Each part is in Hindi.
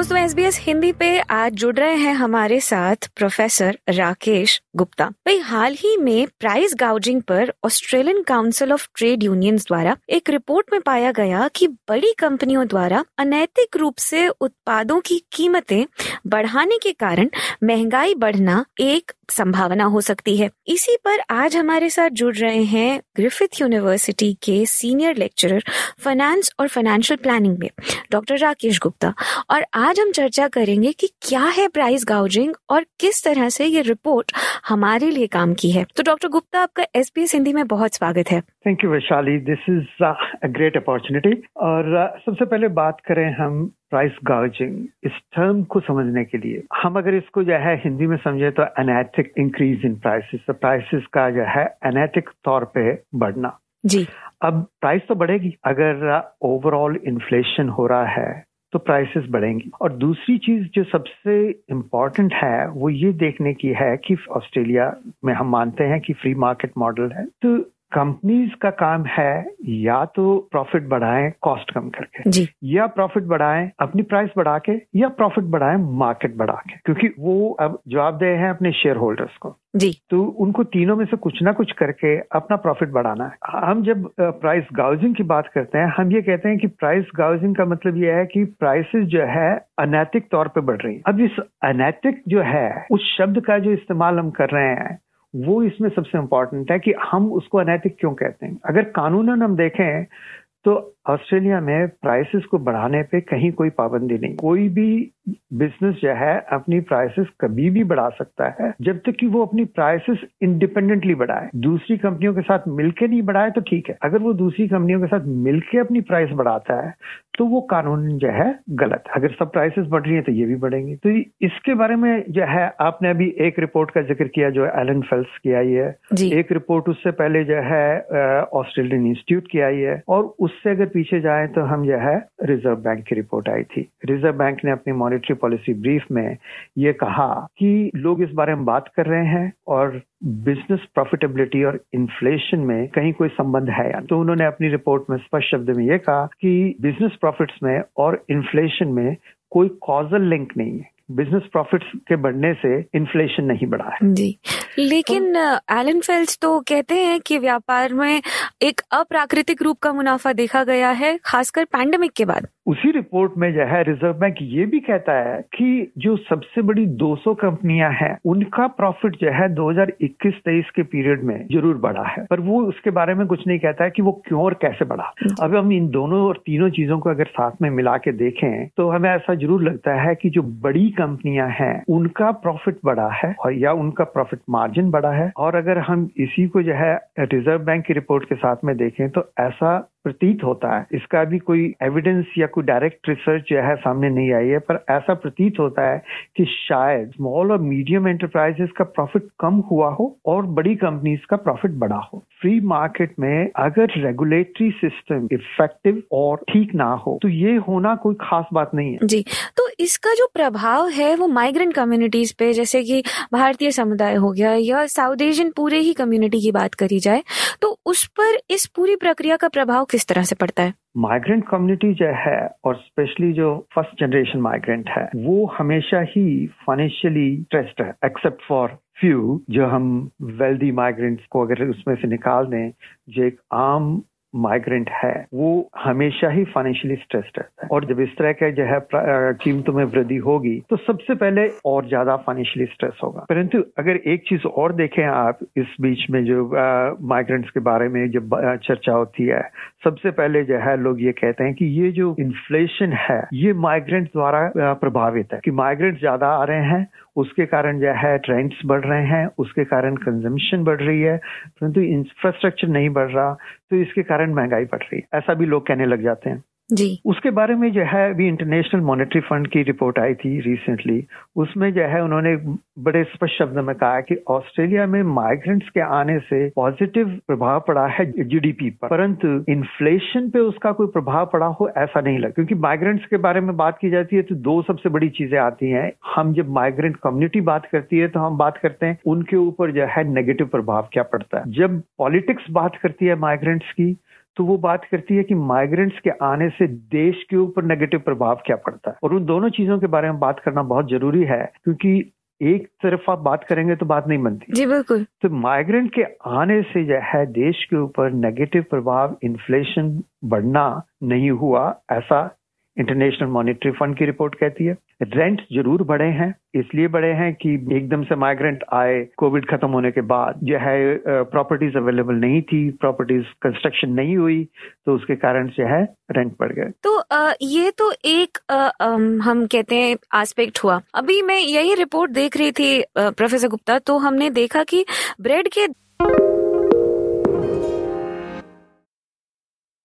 दोस्तों एस हिंदी पे आज जुड़ रहे हैं हमारे साथ प्रोफेसर राकेश गुप्ता। भाई, हाल ही में प्राइस गाउजिंग पर Australian Council of Trade Unions द्वारा एक रिपोर्ट में पाया गया कि बड़ी कंपनियों द्वारा अनैतिक रूप से उत्पादों की कीमतें बढ़ाने के कारण महँगाई बढ़ना एक संभावना हो सकती है। इसी पर आज हमारे साथ जुड़ रहे हैं ग्रिफिथ यूनिवर्सिटी के सीनियर लेक्चरर फाइनेंस और फाइनेंशियल प्लानिंग में डॉक्टर राकेश गुप्ता और आज हम चर्चा करेंगे कि क्या है प्राइस गाउजिंग और किस तरह से ये रिपोर्ट हमारे लिए काम की है। तो डॉक्टर गुप्ता आपका एस हिंदी में बहुत स्वागत है। Thank you Vaishali. This is a great opportunity और uh, सबसे पहले बात करें हम प्राइस गार्जिंग इस टर्म को समझने के लिए। हम अगर इसको जो है हिंदी में समझे तो अनैथिक इंक्रीज इन प्राइसेस तो प्राइसेस का जो है अनैथिक तौर पे बढ़ना। जी। अब प्राइस तो बढ़ेगी अगर ओवरऑल uh, इन्फ्लेशन हो रहा है तो प्राइसेस बढ़ेंगी। और दूसरी चीज़ जो सबसे इंपॉर्टेंट है, वो ये देखने की है कि ऑस्ट्रेलिया में हम मानते हैं कि फ्री मार्केट मॉडल है। तो कंपनीज़ का काम है या तो प्रॉफिट बढ़ाएँ कॉस्ट कम करके। जी। या प्रॉफिट बढ़ाएँ अपनी प्राइस बढ़ा के या प्रॉफिट बढ़ाएँ मार्केट बढ़ा के। क्योंकि वो अब जवाबदेह हैं अपने शेयर होल्डर्स को। जी। तो उनको तीनों में से कुछ ना कुछ करके अपना प्रॉफिट बढ़ाना है। हम जब प्राइस गाउजिंग की बात करते हैं हम ये कहते हैं कि प्राइस गाउजिंग का मतलब ये है कि प्राइसेस जो है अनैतिक तौर पे बढ़ रही है। अब इस अनैतिक जो है उस शब्द का जो इस्तेमाल हम कर रहे हैं वो इसमें सबसे इंपॉर्टेंट है कि हम उसको अनैतिक क्यों कहते हैं? अगर कानूनन हम देखें तो ऑस्ट्रेलिया में प्राइसेस को बढ़ाने पे कहीं कोई पाबंदी नहीं। कोई भी बिज़नेस जो है अपनी प्राइसेस कभी भी बढ़ा सकता है जब तक कि वो अपनी प्राइसेस इंडिपेंडेंटली बढ़ाए। दूसरी कंपनियों के साथ मिलके नहीं बढ़ाए तो ठीक है। अगर वो दूसरी कंपनियों के साथ मिलके अपनी प्राइस बढ़ाता है तो वो कानून जो है गलत अगर सब प्राइसेस बढ़ रही है तो ये भी बढ़ेंगी। तो इसके बारे में जो है आपने अभी एक रिपोर्ट का ज़िक्र किया जो एलन फेल्स की आई है। एक रिपोर्ट उससे पहले जो है ऑस्ट्रेलियन इंस्टीट्यूट की आई है। और उससे अगर पीछे जाए तो हम जो है रिज़र्व बैंक की रिपोर्ट आई थी। रिज़र्व बैंक ने अपनी मॉनिटरी पॉलिसी ब्रीफ में ये कहा कि लोग इस बारे में बात कर रहे हैं और बिज़नेस प्रॉफिटेबिलिटी और इन्फ्लेशन में कहीं कोई संबंध है या तो उन्होंने अपनी रिपोर्ट में स्पष्ट शब्द में ये कहा कि बिज़नेस प्रॉफिट्स में और इन्फ्लेशन में कोई कॉजल लिंक नहीं है। बिज़नेस प्रॉफिट्स के बढ़ने से इन्फ्लेशन नहीं बढ़ा है। जी। लेकिन एलन फेल्स तो कहते हैं कि व्यापार में एक अप्राकृतिक रूप का मुनाफा देखा गया है खासकर पैंडेमिक के बाद। उसी रिपोर्ट में जो है रिज़र्व बैंक ये भी कहता है कि जो सबसे बड़ी 200 कंपनियाँ हैं उनका प्रॉफिट जो है 2021-23 के पीरियड में ज़रूर बढ़ा है। पर वो उसके बारे में कुछ नहीं कहता है कि वो क्यों और कैसे बढ़ा। अब हम इन दोनों और तीनों चीज़ों को अगर साथ में मिला के देखें तो हमें ऐसा ज़रूर लगता है कि जो बड़ी कंपनियाँ हैं, उनका प्रॉफिट बढ़ा है और या उनका प्रॉफिट मार्जिन बढ़ा है। और अगर हम इसी को जो है रिज़र्व बैंक की रिपोर्ट के साथ में देखें तो ऐसा प्रतीत होता है। इसका भी कोई एविडेंस या कोई डायरेक्ट रिसर्च जो है सामने नहीं आई है, पर ऐसा प्रतीत होता है कि शायद स्मॉल और मीडियम एंटरप्राइजेस का प्रॉफिट कम हुआ हो और बड़ी कंपनीज़ का प्रॉफिट बढ़ा हो। फ्री मार्केट में अगर रेगुलेटरी सिस्टम इफ़ेक्टिव और ठीक ना हो तो ये होना कोई खास बात नहीं है। जी तो इसका जो प्रभाव है वो माइग्रेंट कम्युनिटीज पे, जैसे कि भारतीय समुदाय हो गया या साउथ एशियन पूरे ही कम्युनिटी की बात करी जाए तो उस पर इस पूरी प्रक्रिया का प्रभाव किस तरह से पड़ता है? माइग्रेंट कम्युनिटी जो है, और स्पेशली जो फ़र्स्ट जनरेशन माइग्रेंट है, वो हमेशा ही फाइनेंशियली स्ट्रेस्ड है एक्सेप्ट फॉर फ्यू जो हम वेल्दी माइग्रेंट्स को अगर उसमें से निकाल दें, जो एक आम माइग्रेंट है, वो हमेशा ही फाइनेंशियली स्ट्रेस्ड रहता है। और जब इस तरह के जो है कीमतों में वृद्धि होगी तो सबसे पहले और ज़्यादा फाइनेंशियली स्ट्रेस होगा। परंतु अगर एक चीज़ और देखें आप इस बीच में जो माइग्रेंट्स के बारे में जब चर्चा होती है, सबसे पहले जो है लोग ये कहते हैं कि ये जो इन्फ्लेशन है, ये माइग्रेंट द्वारा प्रभावित है। कि माइग्रेंट ज़्यादा आ रहे हैं उसके कारण जो है ट्रेंड्स बढ़ रहे हैं, उसके कारण कंजम्पशन बढ़ रही है, परंतु इंफ्रास्ट्रक्चर नहीं बढ़ रहा तो इसके कारण महँगाई बढ़ रही है। ऐसा भी लोग कहने लग जाते हैं। जी। उसके बारे में जो है, अभी इंटरनेशनल मॉनेटरी फंड की रिपोर्ट आई थी रिसेंटली उसमें जो है, उन्होंने बड़े स्पष्ट शब्द में कहा कि ऑस्ट्रेलिया में माइग्रेंट्स के आने से पॉजिटिव प्रभाव पड़ा है जीडीपी पर। परंतु इन्फ्लेशन पे उसका कोई प्रभाव पड़ा हो, ऐसा नहीं लगा। क्योंकि माइग्रेंट्स के बारे में बात की जाती है तो दो सबसे बड़ी चीज़ें आती हैं। हम जब माइग्रेंट कम्युनिटी बात करती है तो हम बात करते हैं, उनके ऊपर जो है नेगेटिव प्रभाव क्या पड़ता है। जब पॉलिटिक्स बात करती है माइग्रेंट्स की तो वो बात करती है कि माइग्रेंट्स के आने से देश के ऊपर नेगेटिव प्रभाव क्या पड़ता है? और उन दोनों चीज़ों के बारे में बात करना बहुत ज़रूरी है क्योंकि एक तरफ़ आप बात करेंगे तो बात नहीं बनती। जी बिल्कुल। तो माइग्रेंट के आने से जो है देश के ऊपर नेगेटिव प्रभाव इन्फ्लेशन बढ़ना नहीं हुआ ऐसा इंटरनेशनल मॉनिटरी फंड की रिपोर्ट कहती है। रेंट ज़रूर बढ़े हैं इसलिए बढ़े हैं कि एकदम से माइग्रेंट आए कोविड खत्म होने के बाद। जो है प्रॉपर्टीज़ अवेलेबल नहीं थी प्रॉपर्टीज़ कंस्ट्रक्शन नहीं हुई तो उसके कारण जो है रेंट बढ़ गए। तो आ, ये तो एक आ, आ, हम कहते हैं एस्पेक्ट हुआ। अभी मैं यही रिपोर्ट देख रही थी प्रोफेसर गुप्ता तो हमने देखा कि ब्रेड के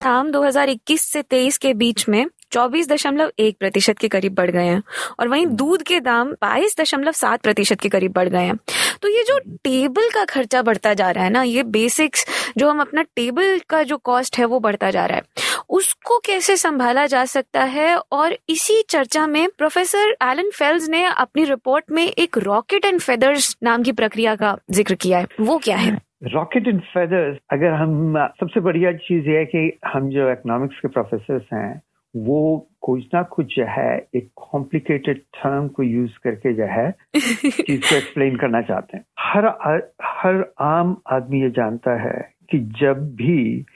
दाम 2021 से 23 के बीच में चौबीस दशमलव एक प्रतिशत के करीब बढ़ गए हैं और वहीं हम्म। दूध के दाम बाईस दशमलव सात प्रतिशत के करीब बढ़ गए हैं। तो ये जो टेबल का खर्चा बढ़ता जा रहा है ना ये बेसिक्स जो हम अपना टेबल का जो कॉस्ट है वो बढ़ता जा रहा है। उसको कैसे संभाला जा सकता है? और इसी चर्चा में प्रोफेसर एलन फेल्स ने अपनी रिपोर्ट में एक रॉकेट एंड फेदर्स नाम की प्रक्रिया का ज़िक्र किया है। वो क्या है? रॉकेट एंड फेदर्स अगर हम सबसे बढ़िया चीज़ ये है कि हम जो इकोनॉमिक्स के प्रोफेसर हैं वो कुछ ना कुछ जो है एक कॉम्प्लिकेटेड टर्म को यूज़ करके जो है चीज़ को एक्सप्लेन करना चाहते हैं। हर हर आम आदमी ये जानता है कि जब भी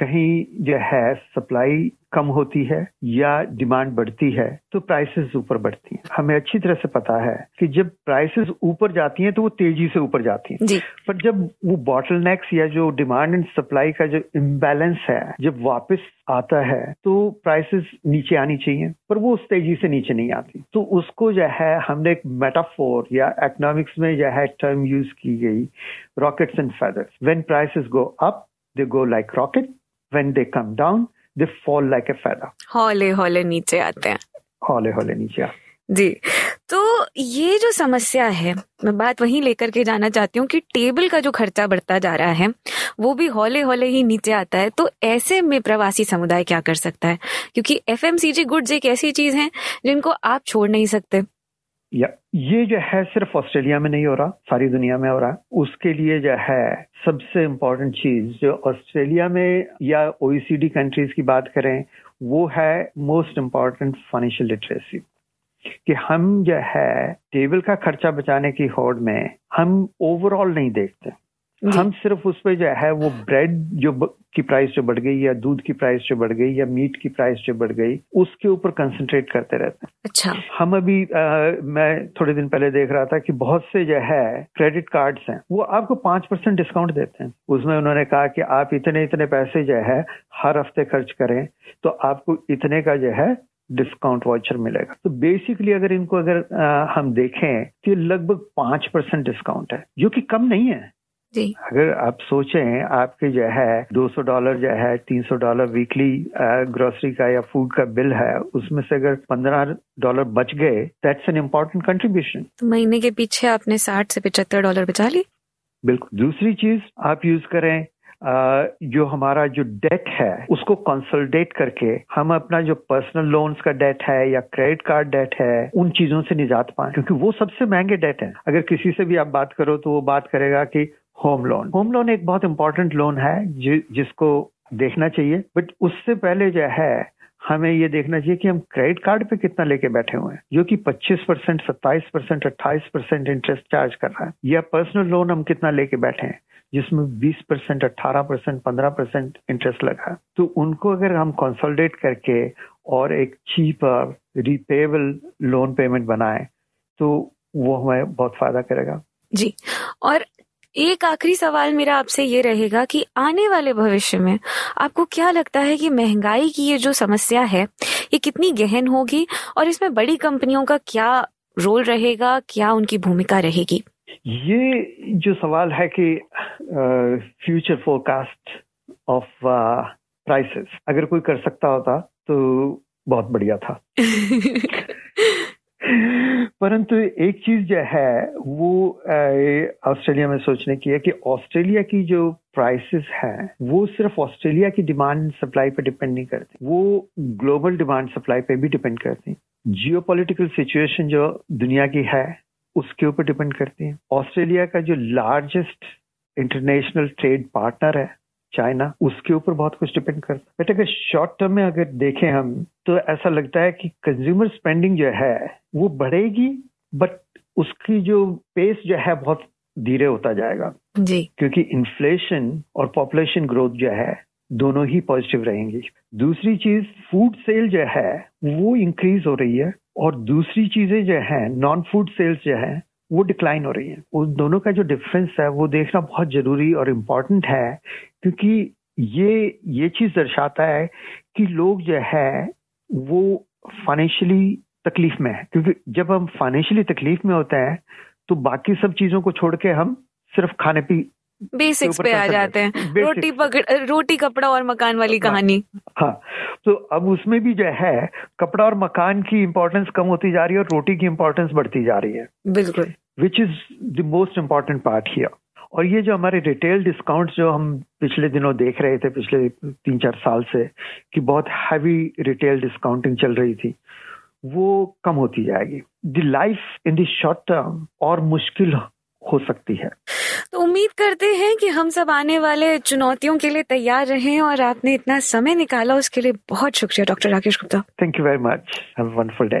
कहीं जो है सप्लाई कम होती है या डिमांड बढ़ती है तो प्राइसेस ऊपर बढ़ती हैं। हमें अच्छी तरह से पता है कि जब प्राइसेस ऊपर जाती हैं तो वो तेज़ी से ऊपर जाती हैं। पर जब वो बॉटल नेक्स या जो डिमांड एंड सप्लाई का जो इम्बैलेंस है जब वापस आता है तो प्राइसेस नीचे आनी चाहिए पर वो उस तेज़ी से नीचे नहीं आती। तो उसको जो है हमने एक मेटाफोर या इकोनॉमिक्स में जो है टर्म यूज़ की गई rockets and feathers when prices go up they go like rocket when they come down they fall like a feather. हौले हौले नीचे आते हैं। हौले हौले नीचे जी। तो ये जो समस्या है मैं बात वहीं लेकर के जाना चाहती हूँ कि टेबल का जो खर्चा बढ़ता जा रहा है वो भी हौले हौले ही नीचे आता है। तो ऐसे में प्रवासी समुदाय क्या कर सकता है? क्योंकि F M C G goods एक ऐसी चीज़ है जिनको आप छोड़ नहीं सकते। या, ये जो है सिर्फ़ ऑस्ट्रेलिया में नहीं हो रहा, सारी दुनिया में हो रहा है। उसके लिए जो है सबसे इम्पोर्टेंट चीज़ जो ऑस्ट्रेलिया में या ओईसीडी कंट्रीज़ की बात करें, वो है मोस्ट इंपॉर्टेंट फाइनेंशियल लिटरेसी कि हम जो है टेबल का खर्चा बचाने की होड़ में हम ओवरऑल नहीं देखते। हम सिर्फ़ उस पर जो है वो ब्रेड जो की प्राइस जो बढ़ गई या दूध की प्राइस जो बढ़ गई या मीट की प्राइस जो बढ़ गई उसके ऊपर कंसंट्रेट करते रहते हैं। अच्छा। हम अभी आ, मैं थोड़े दिन पहले देख रहा था कि बहुत से जो है क्रेडिट कार्ड्स हैं वो आपको पाँच परसेंट डिस्काउंट देते हैं। उसमें उन्होंने कहा कि आप इतने इतने पैसे जो है हर हफ़्ते खर्च करें तो आपको इतने का जो है डिस्काउंट वाउचर मिलेगा। तो बेसिकली अगर इनको अगर आ, हम देखें तो लगभग पाँच परसेंट डिस्काउंट है जो कि कम नहीं है। जी। अगर आप सोचें आपके जो है 200 डॉलर जो है 300 डॉलर वीकली ग्रोसरी का या फ़ूड का बिल है उसमें से अगर 15 डॉलर बच गए दैट्स एन इम्पोर्टेंट कंट्रीब्यूशन तो महीने के पीछे आपने 60 से पिछहत्तर डॉलर बचा ली? बिल्कुल। दूसरी चीज़ आप यूज़ करें जो हमारा जो डेट है उसको कंसोलिडेट करके हम अपना जो पर्सनल लोन्स का डेट है या क्रेडिट कार्ड डेट है उन चीज़ों से निजात पाए क्योंकि वो सबसे महँगे डेट है। अगर किसी से भी आप बात करो तो वो बात करेगा कि होम लोन। होम लोन एक बहुत इंपॉर्टेंट लोन है जि, जिसको देखना चाहिए। बट उससे पहले जो है हमें ये देखना चाहिए कि हम क्रेडिट कार्ड पे कितना लेके बैठे हुए हैं जो कि 25 परसेंट सत्ताईस परसेंट अट्ठाईस परसेंट इंटरेस्ट चार्ज कर रहा है। या पर्सनल लोन हम कितना लेके बैठे हैं जिसमें 20 परसेंट अट्ठारह परसेंट पंद्रह परसेंट इंटरेस्ट लगा तो उनको अगर हम कंसोलिडेट करके और एक चीपर रिपेबल लोन पेमेंट बनाए तो वो हमें बहुत फ़ायदा करेगा। जी और एक आखिरी सवाल मेरा आपसे ये रहेगा कि आने वाले भविष्य में आपको क्या लगता है कि महँगाई की ये जो समस्या है ये कितनी गहन होगी और इसमें बड़ी कंपनियों का क्या रोल रहेगा क्या उनकी भूमिका रहेगी? ये जो सवाल है कि फ्यूचर फोरकास्ट ऑफ़ प्राइसेस अगर कोई कर सकता होता तो बहुत बढ़िया था। परंतु एक चीज़ जो है, वो ऑस्ट्रेलिया में सोचने की है कि ऑस्ट्रेलिया की जो प्राइसेस हैं, वो सिर्फ़ ऑस्ट्रेलिया की डिमांड सप्लाई पर डिपेंड नहीं करती। वो ग्लोबल डिमांड सप्लाई पे भी डिपेंड करती जियो सिचुएशन जो दुनिया की है, उसके ऊपर डिपेंड करती है। ऑस्ट्रेलिया का जो लार्जेस्ट इंटरनेशनल ट्रेड पार्टनर है चाइना उसके ऊपर बहुत कुछ डिपेंड करता है। बट अगर शॉर्ट टर्म में अगर देखें हम तो ऐसा लगता है कि कंज्यूमर स्पेंडिंग जो है वो बढ़ेगी बट उसकी जो पेस जो है बहुत धीरे होता जाएगा। जी। क्योंकि इन्फ्लेशन और पॉपुलेशन ग्रोथ जो है दोनों ही पॉजिटिव रहेंगी। दूसरी चीज़ फ़ूड सेल जो है वो इंक्रीज हो रही है और दूसरी चीज़ें जो है नॉन फ़ूड सेल्स जो है वो डिक्लाइन हो रही है। उन दोनों का जो डिफरेंस है वो देखना बहुत ज़रूरी और इम्पोर्टेंट है क्योंकि ये ये चीज़ दर्शाता है कि लोग जो है वो फाइनेंशियली तकलीफ़ में है। क्योंकि जब हम फाइनेंशियली तकलीफ़ में होते हैं तो बाकी सब चीज़ों को छोड़ के हम सिर्फ़ खाने पी बेसिक्स पे आ जाते हैं। रोटी पकड़ रोटी कपड़ा और मकान वाली। कहानी। हाँ तो अब उसमें भी जो है कपड़ा और मकान की इम्पोर्टेंस कम होती जा रही है और रोटी की इम्पोर्टेंस बढ़ती जा रही है। बिल्कुल। Which is the most important part here और ये जो हमारे रिटेल डिस्काउंट्स जो हम पिछले दिनों देख रहे थे पिछले तीन चार साल से कि बहुत हैवी रिटेल डिस्काउंटिंग चल रही थी वो कम होती जाएगी। The life in the short term और मुश्किल हो सकती है। तो उम्मीद करते हैं कि हम सब आने वाले चुनौतियों के लिए तैयार रहें और आपने इतना समय निकाला उसके लिए बहुत शुक्रिया doctor Rakesh Gupta. Thank you very much have wonderful day